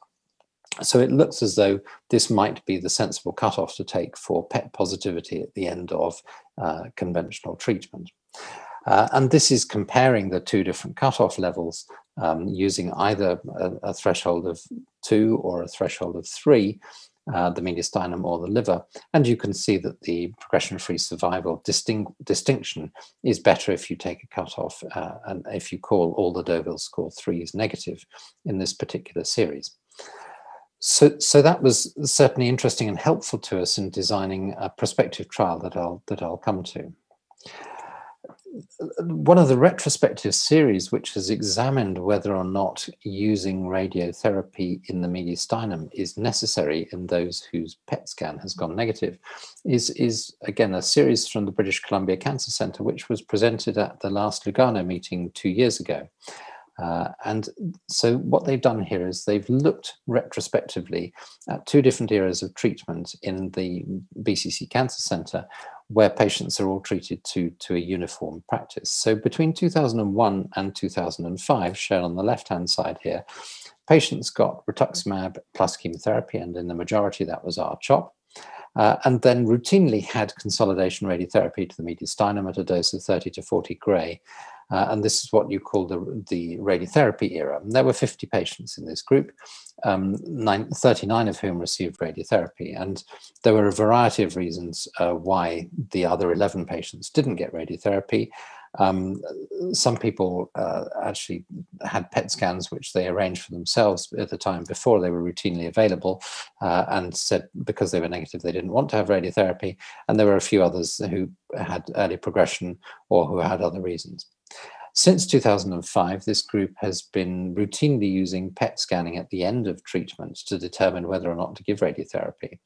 So it looks as though this might be the sensible cutoff to take for PET positivity at the end of uh, conventional treatment. Uh, and this is comparing the two different cutoff levels um, using either a, a, threshold of two or a threshold of three, uh, the mediastinum or the liver. And you can see that the progression-free survival distinct, distinction is better if you take a cutoff uh, and if you call all the Deauville score threes negative in this particular series. So, so that was certainly interesting and helpful to us in designing a prospective trial that I'll that I'll come to. One of the retrospective series which has examined whether or not using radiotherapy in the mediastinum is necessary in those whose PET scan has gone negative is, is again a series from the British Columbia Cancer Centre which was presented at the last Lugano meeting two years ago. Uh, and so what they've done here is they've looked retrospectively at two different eras of treatment in the BCC Cancer Centre where patients are all treated to, to a uniform practice. So between 2001 and 2005, shown on the left-hand side here, patients got rituximab plus chemotherapy, and in the majority that was R-CHOP. Uh, and then routinely had consolidation radiotherapy to the mediastinum at a dose of 30 to 40 gray uh, and this is what you call the, the radiotherapy era. And there were 50 patients in this group, um, nine, 39 of whom received radiotherapy. And there were a variety of reasons uh, why the other 11 patients didn't get radiotherapy. Um, some people uh, actually had PET scans, which they arranged for themselves at the time before they were routinely available, uh, and said because they were negative, they didn't want to have radiotherapy. And there were a few others who had early progression or who had other reasons. Since 2005, this group has been routinely using PET scanning at the end of treatment to determine whether or not to give radiotherapy.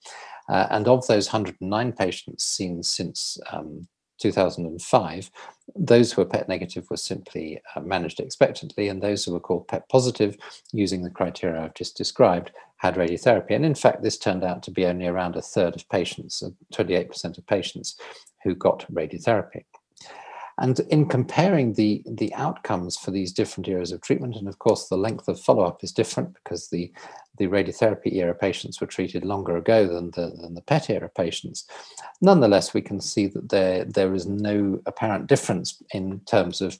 Uh, and of those 109 patients seen since um, 2005, those who were PET negative were simply uh, managed expectantly, and those who were called PET positive, using the criteria I've just described, had radiotherapy. And in fact, this turned out to be only around a third of patients, 28% uh, of patients who got radiotherapy. And in comparing the, the outcomes for these different eras of treatment, and of course the length of follow-up is different because the, the radiotherapy era patients were treated longer ago than the, than the PET era patients. Nonetheless, we can see that there, there is no apparent difference in terms of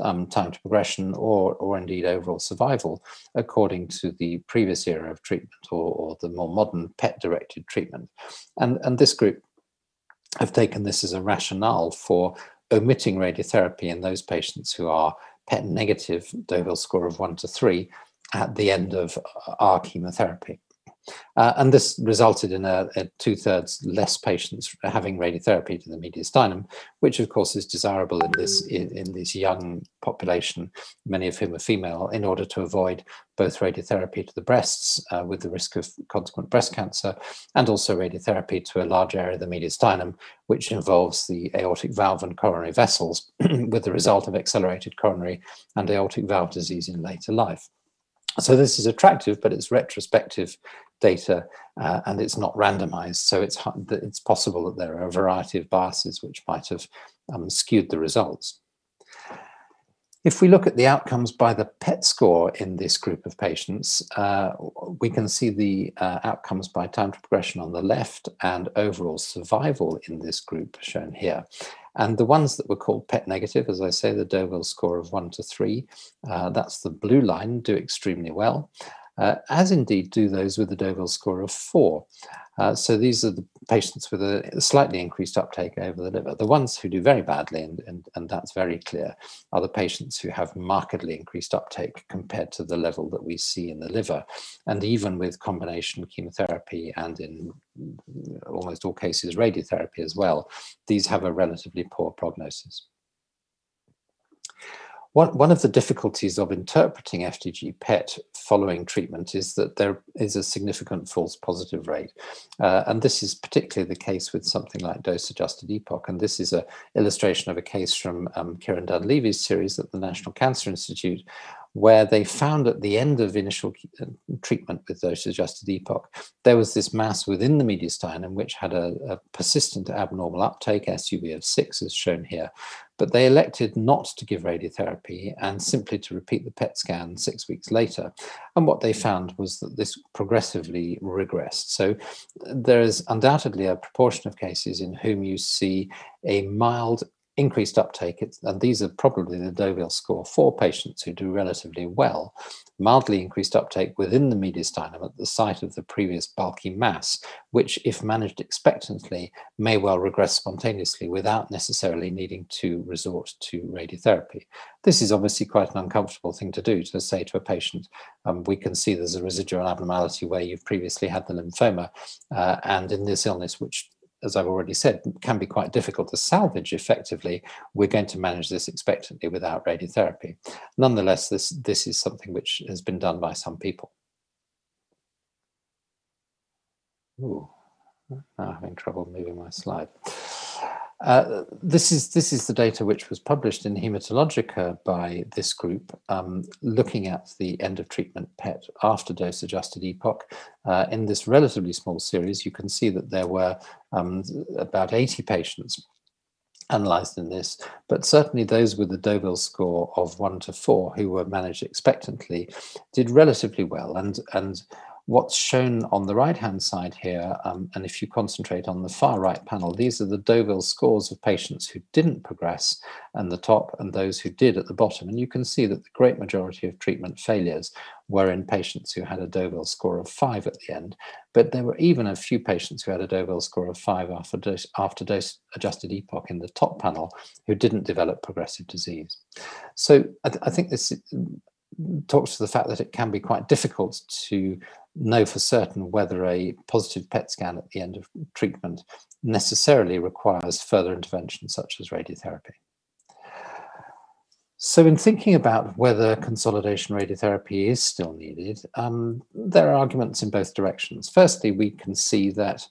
um, time to progression or, or indeed overall survival according to the previous era of treatment or, or the more modern PET-directed treatment. And, and this group have taken this as a rationale for omitting radiotherapy in those patients who are PET negative, Deauville score of one to three, at the end of uh, our chemotherapy. Uh, and this resulted in a, a two-thirds less patients having radiotherapy to the mediastinum, which of course is desirable in this in, in, this young population, many of whom are female, in order to avoid both radiotherapy to the breasts uh, with the risk of consequent breast cancer, and also radiotherapy to a large area of the mediastinum, which involves the aortic valve and coronary vessels, with the result of accelerated coronary and aortic valve disease in later life. So this is attractive, but it's retrospective data uh, and it's not randomized. So it's, it's possible that there are a variety of biases which might have um, skewed the results. If we look at the outcomes by the PET score in this group of patients, uh, we can see the uh, outcomes by time to progression on the left and overall survival in this group shown here. And the ones that were called PET negative, as I say, the Deauville score of one to three, uh, that's the blue line, do extremely well uh, as indeed do those with a Deauville score of four. Uh, so these are the patients with a slightly increased uptake over the liver. The ones who do very badly, and, and, and that's very clear, are the patients who have markedly increased uptake compared to the level that we see in the liver. And even with combination chemotherapy and in almost all cases radiotherapy as well, these have a relatively poor prognosis. One, one of the difficulties of interpreting FDG PET following treatment is that there is a significant false positive rate. Uh, and this is particularly the case with something like dose-adjusted EPOCH. And this is an illustration of a case from um, Kieran Dunleavy's series at the National Cancer Institute, where they found at the end of initial uh, treatment with dose-adjusted EPOCH, there was this mass within the mediastinum which had a, a, persistent abnormal uptake, SUV of 6 as shown here, but they elected not to give radiotherapy and simply to repeat the PET scan six weeks later. And what they found was that this progressively regressed. So there is undoubtedly a proportion of cases in whom you see a mild increased uptake, and these are probably the Deauville score four patients who do relatively well, mildly increased uptake within the mediastinum at the site of the previous bulky mass, which if managed expectantly may well regress spontaneously without necessarily needing to resort to radiotherapy. This is obviously quite an uncomfortable thing to do, to say to a patient, um, we can see there's a residual abnormality where you've previously had the lymphoma, uh, and in this illness, which as I've already said, can be quite difficult to salvage effectively, we're going to manage this expectantly without radiotherapy. Nonetheless, this, this is something which has been done by some people. Ooh, ah, now having trouble moving my slide. Uh, this is this is the data which was published in Haematologica by this group, um, looking at the end of treatment PET after dose adjusted EPOCH. Uh, in this relatively small series, you can see that there were um, about 80 patients analyzed in this, but certainly those with the Deauville score of one to four who were managed expectantly did relatively well. And, and what's shown on the right hand side here, um, and if you concentrate on the far right panel, these are the Deauville scores of patients who didn't progress and the top and those who did at the bottom. And you can see that the great majority of treatment failures were in patients who had a Deauville score of five at the end, but there were even a few patients who had a Deauville score of five after dose, after dose adjusted EPOCH in the top panel who didn't develop progressive disease. So I, th I think this talks to the fact that it can be quite difficult to know for certain whether a positive PET scan at the end of treatment necessarily requires further intervention such as radiotherapy. So in thinking about whether consolidation radiotherapy is still needed, um, there are arguments in both directions. Firstly, we can see that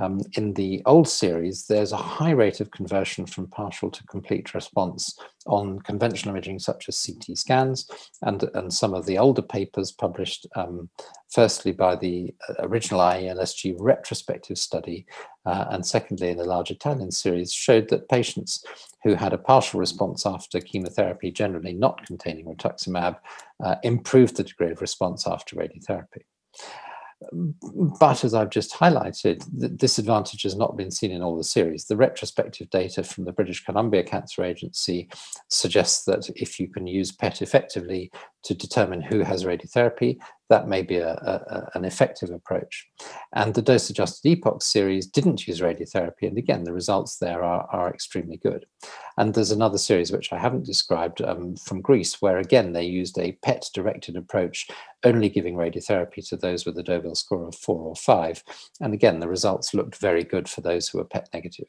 um, in the old series, there's a high rate of conversion from partial to complete response on conventional imaging such as CT scans and, and some of the older papers published um, firstly by the uh, original IELSG retrospective study uh, and secondly in the large Italian series showed that patients who had a partial response after chemotherapy generally not containing rituximab uh, improved the degree of response after radiotherapy. But as I've just highlighted, this advantage has not been seen in all the series. The retrospective data from the British Columbia Cancer Agency suggests that if you can use PET effectively to determine who has radiotherapy, that may be a, a, an effective approach. And the dose-adjusted EPOCH series didn't use radiotherapy, and again, the results there are, are extremely good. And there's another series which I haven't described um, from Greece, where again, they used a PET-directed approach, only giving radiotherapy to those with a Deauville score of four or five. And again, the results looked very good for those who were PET negative.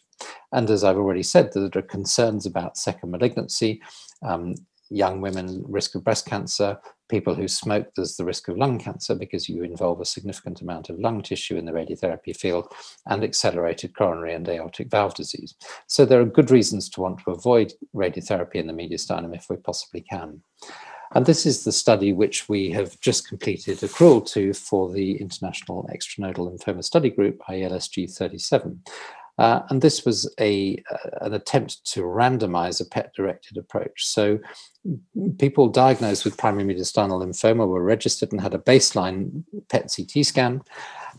And as I've already said, there are concerns about second malignancy, um, young women risk of breast cancer, people who smoke, there's the risk of lung cancer because you involve a significant amount of lung tissue in the radiotherapy field and accelerated coronary and aortic valve disease. So there are good reasons to want to avoid radiotherapy in the mediastinum if we possibly can. And this is the study which we have just completed accrual to for the International Extranodal Lymphoma Study Group, IELSG 37. Uh, and this was a, uh, an attempt to randomize a PET-directed approach. So people diagnosed with primary mediastinal lymphoma were registered and had a baseline PET CT scan,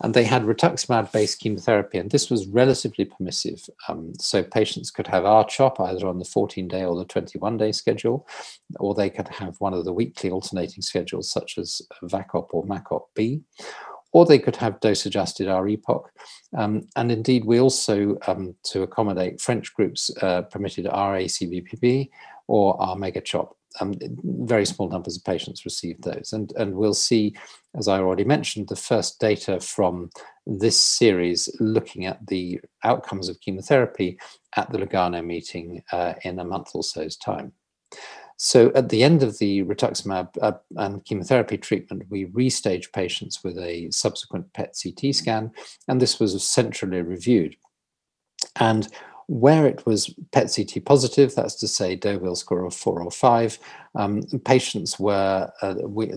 and they had rituximab-based chemotherapy, and this was relatively permissive. Um, so patients could have R-CHOP either on the 14-day or the 21-day schedule, or they could have one of the weekly alternating schedules such as VACOP or MACOP-B, or they could have dose-adjusted R-EPOCH. Um, and indeed, we also, um, to accommodate French groups, uh, permitted R-ACVBP or R-MEGACHOP. Um, very small numbers of patients received those. And, and we'll see, as I already mentioned, the first data from this series looking at the outcomes of chemotherapy at the Lugano meeting uh, in a month or so's time. So at the end of the rituximab uh, and chemotherapy treatment, we restage patients with a subsequent PET CT scan, and this was centrally reviewed. And where it was PET CT positive, that's to say Deauville score of four or five, um, patients were, uh, we,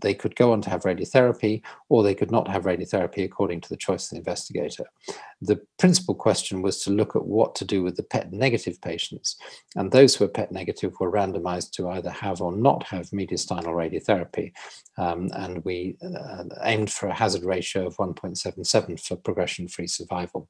they could go on to have radiotherapy or they could not have radiotherapy according to the choice of the investigator. The principal question was to look at what to do with the PET negative patients. And those who were PET negative were randomized to either have or not have mediastinal radiotherapy. Um, and we uh, aimed for a hazard ratio of 1.77 for progression-free survival.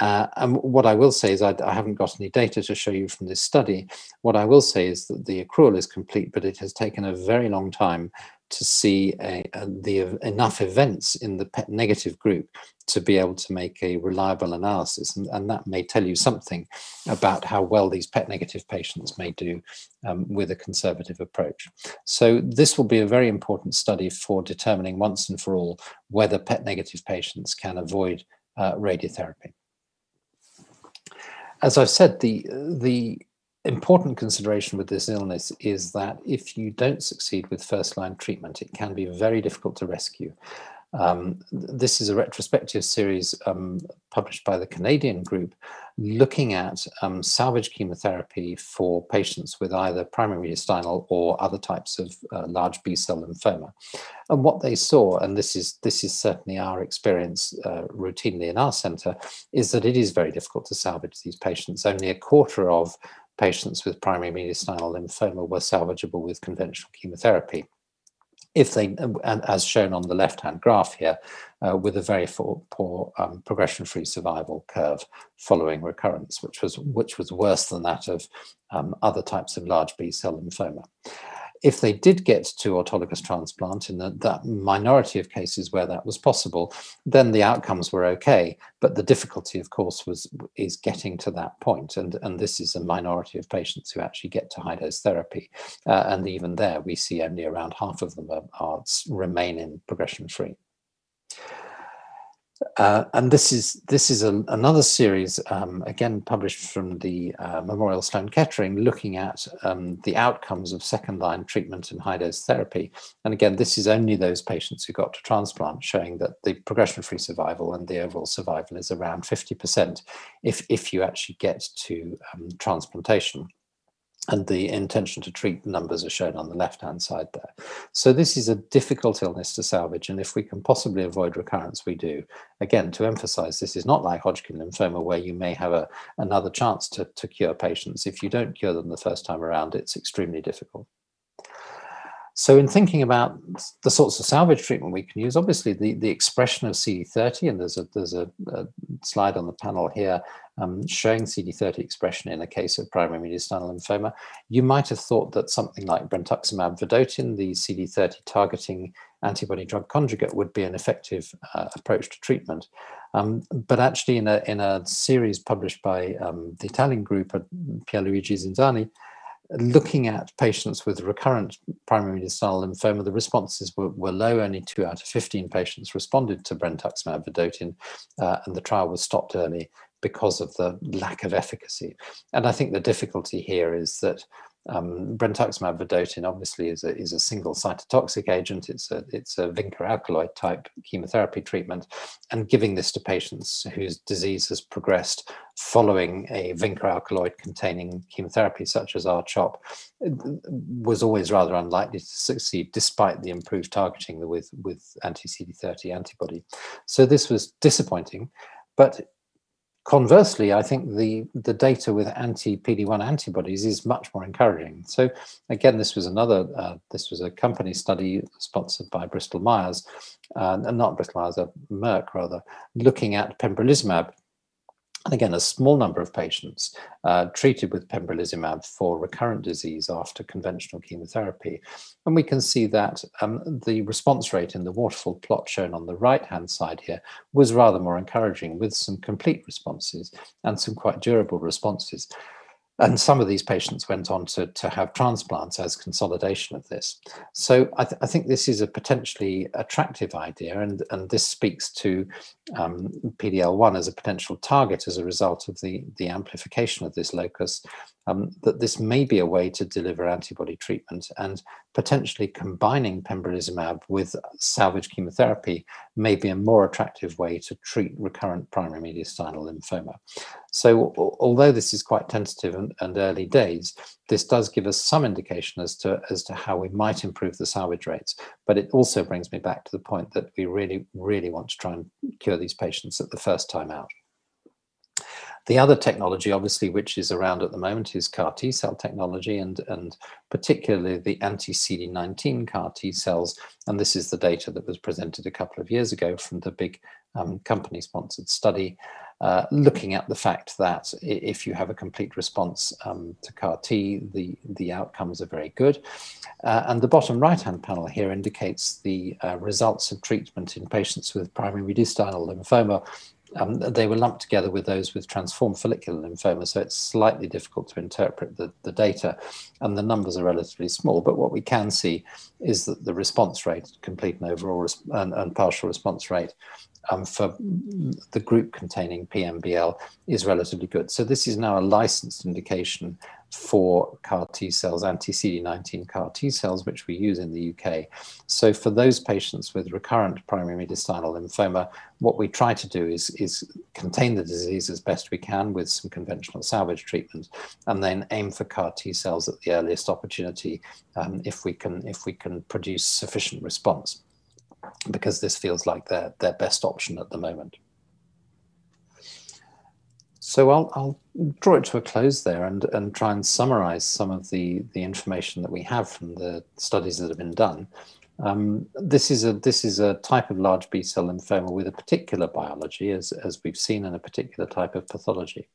Uh, and what I will say is I, I, haven't got any data to show you from this study. What I will say is that the accrual is complete, but it has taken a very long time to see a, a, the enough events in the PET negative group to be able to make a reliable analysis. And, and that may tell you something about how well these PET negative patients may do um, with a conservative approach. So this will be a very important study for determining once and for all whether PET negative patients can avoid uh, radiotherapy as I've said, the the important consideration with this illness is that if you don't succeed with first line treatment, it can be very difficult to rescue. Um, this is a retrospective series um, published by the Canadian group looking at um, salvage chemotherapy for patients with either primary mediastinal or other types of uh, large B-cell lymphoma. And what they saw, and this is, this is certainly our experience uh, routinely in our center, is that it is very difficult to salvage these patients. Only a quarter of patients with primary mediastinal lymphoma were salvageable with conventional chemotherapy if they, as shown on the left-hand graph here, uh, with a very poor, poor um, progression-free survival curve following recurrence, which was which was worse than that of um, other types of large B-cell lymphoma if they did get to autologous transplant in the, that minority of cases where that was possible, then the outcomes were okay. But the difficulty, of course, was is getting to that. And, and this is a minority of patients who actually get to high dose therapy. Uh, and even there, we see only around half of them are, are remain in progression free. Uh, and this is this is another series, um, again published from the uh, Memorial Sloan Kettering, looking at um, the outcomes of second-line treatment and high-dose therapy. And again, this is only those patients who got to transplant, showing that the progression-free survival and the overall survival is around 50% if, if you actually get to um, transplantation and the intention to treat numbers are shown on the left-hand side there. So this is a difficult illness to salvage, and if we can possibly avoid recurrence, we do. Again, to emphasize, this is not like Hodgkin lymphoma where you may have a, another chance to, to cure patients. If you don't cure them the first time around, it's extremely difficult. So in thinking about the sorts of salvage treatment we can use, obviously the, the expression of CD30, and there's a, there's a, a slide on the panel here um, showing CD30 expression in a case of primary mediastinal lymphoma, you might have thought that something like brentuximab vedotin, the CD30 targeting antibody drug conjugate, would be an effective uh, approach to treatment. Um, but actually in a, in a series published by um, the Italian group at Pierluigi Zinzani, looking at patients with recurrent primary mediastinal lymphoma, the responses were, were, low. Only two out of 15 patients responded to brentuximab vedotin, uh, and the trial was stopped early because of the lack of efficacy. And I think the difficulty here is that Um, brentuximab vedotin obviously is a, is a single cytotoxic agent. It's a, it's a vinca alkaloid type chemotherapy treatment. And giving this to patients whose disease has progressed following a vinca alkaloid containing chemotherapy, such as R-CHOP, was always rather unlikely to succeed despite the improved targeting with, with anti-CD30 antibody. So this was disappointing, but Conversely, I think the, the data with anti-PD-1 antibodies is much more encouraging. So again, this was another, uh, this was a company study sponsored by Bristol Myers, uh, not Bristol Myers, uh, Merck rather, looking at pembrolizumab again, a small number of patients uh, treated with pembrolizumab for recurrent disease after conventional chemotherapy. And we can see that um, the response rate in the waterfall plot shown on the right-hand side here was rather more encouraging with some complete responses and some quite durable responses. And some of these patients went on to, to have transplants as consolidation of this. So I, th I think this is a potentially attractive idea, and, and this speaks to um, PDL1 as a potential target as a result of the, the amplification of this locus um, that this may be a way to deliver antibody treatment and potentially combining pembrolizumab with salvage chemotherapy may be a more attractive way to treat recurrent primary mediastinal lymphoma. So although this is quite tentative and, and early days, this does give us some indication as to, as to how we might improve the salvage rates. But it also brings me back to the point that we really, really want to try and cure these patients at the first time out. The other technology, obviously, which is around at the moment is CAR T cell technology and, and particularly the anti-CD19 CAR T cells. And this is the data that was presented a couple of years ago from the big um, company-sponsored study uh, looking at the fact that if you have a complete response um, to CAR T, the, the outcomes are very good. Uh, and the bottom right-hand panel here indicates the uh, results of treatment in patients with primary mediastinal lymphoma um, they were lumped together with those with transformed follicular lymphoma, so it's slightly difficult to interpret the, the data, and the numbers are relatively small. But what we can see is that the response rate, complete and overall and, and partial response rate um, for the group containing PMBL is relatively good. So this is now a licensed indication for CAR T cells, anti-CD19 CAR T cells, which we use in the UK. So for those patients with recurrent primary mediastinal lymphoma, what we try to do is, is contain the disease as best we can with some conventional salvage treatment, and then aim for CAR T cells at the earliest opportunity um, if, we can, if we can produce sufficient response because this feels like their, their best option at the moment. So I'll, I'll draw it to a close there and, and try and summarize some of the, the information that we have from the studies that have been done. Um, this is a this is a type of large B cell lymphoma with a particular biology, as as we've seen, in a particular type of pathology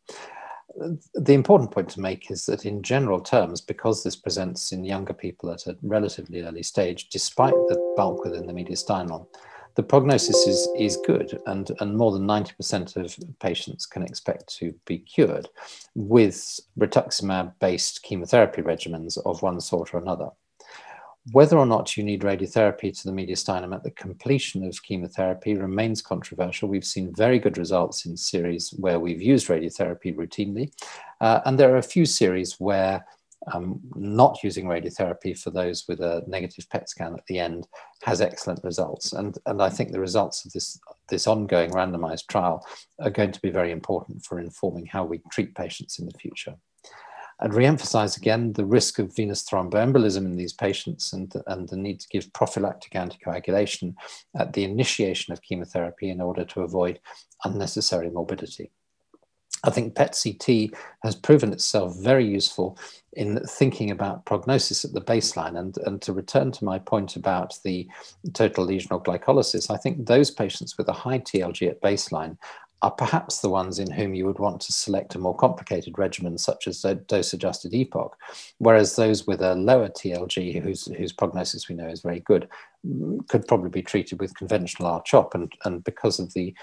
the important point to make is that in general terms, because this presents in younger people at a relatively early stage, despite the bulk within the mediastinal, the prognosis is, is good and, and more than 90% of patients can expect to be cured with rituximab-based chemotherapy regimens of one sort or another. Whether or not you need radiotherapy to the mediastinum at the completion of chemotherapy remains controversial. We've seen very good results in series where we've used radiotherapy routinely. Uh, and there are a few series where um, not using radiotherapy for those with a negative PET scan at the end has excellent results. And, and I think the results of this, this ongoing randomized trial are going to be very important for informing how we treat patients in the future. I'd re-emphasize again the risk of venous thromboembolism in these patients and, and the need to give prophylactic anticoagulation at the initiation of chemotherapy in order to avoid unnecessary morbidity. I think PET-CT has proven itself very useful in thinking about prognosis at the baseline. And, and to return to my point about the total lesional glycolysis, I think those patients with a high TLG at baseline are perhaps the ones in whom you would want to select a more complicated regimen, such as a dose-adjusted EPOCH, whereas those with a lower TLG, whose, whose prognosis we know is very good, could probably be treated with conventional R-CHOP, and, and because of the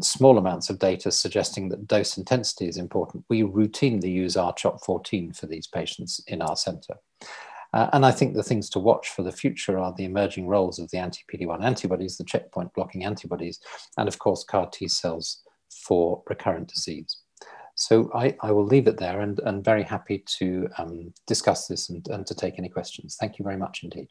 small amounts of data suggesting that dose intensity is important, we routinely use R-CHOP 14 for these patients in our centre. Uh, and I think the things to watch for the future are the emerging roles of the anti-PD-1 antibodies, the checkpoint blocking antibodies, and of course CAR T cells for recurrent disease. So I, I will leave it there and, and very happy to um, discuss this and, and to take any questions. Thank you very much indeed.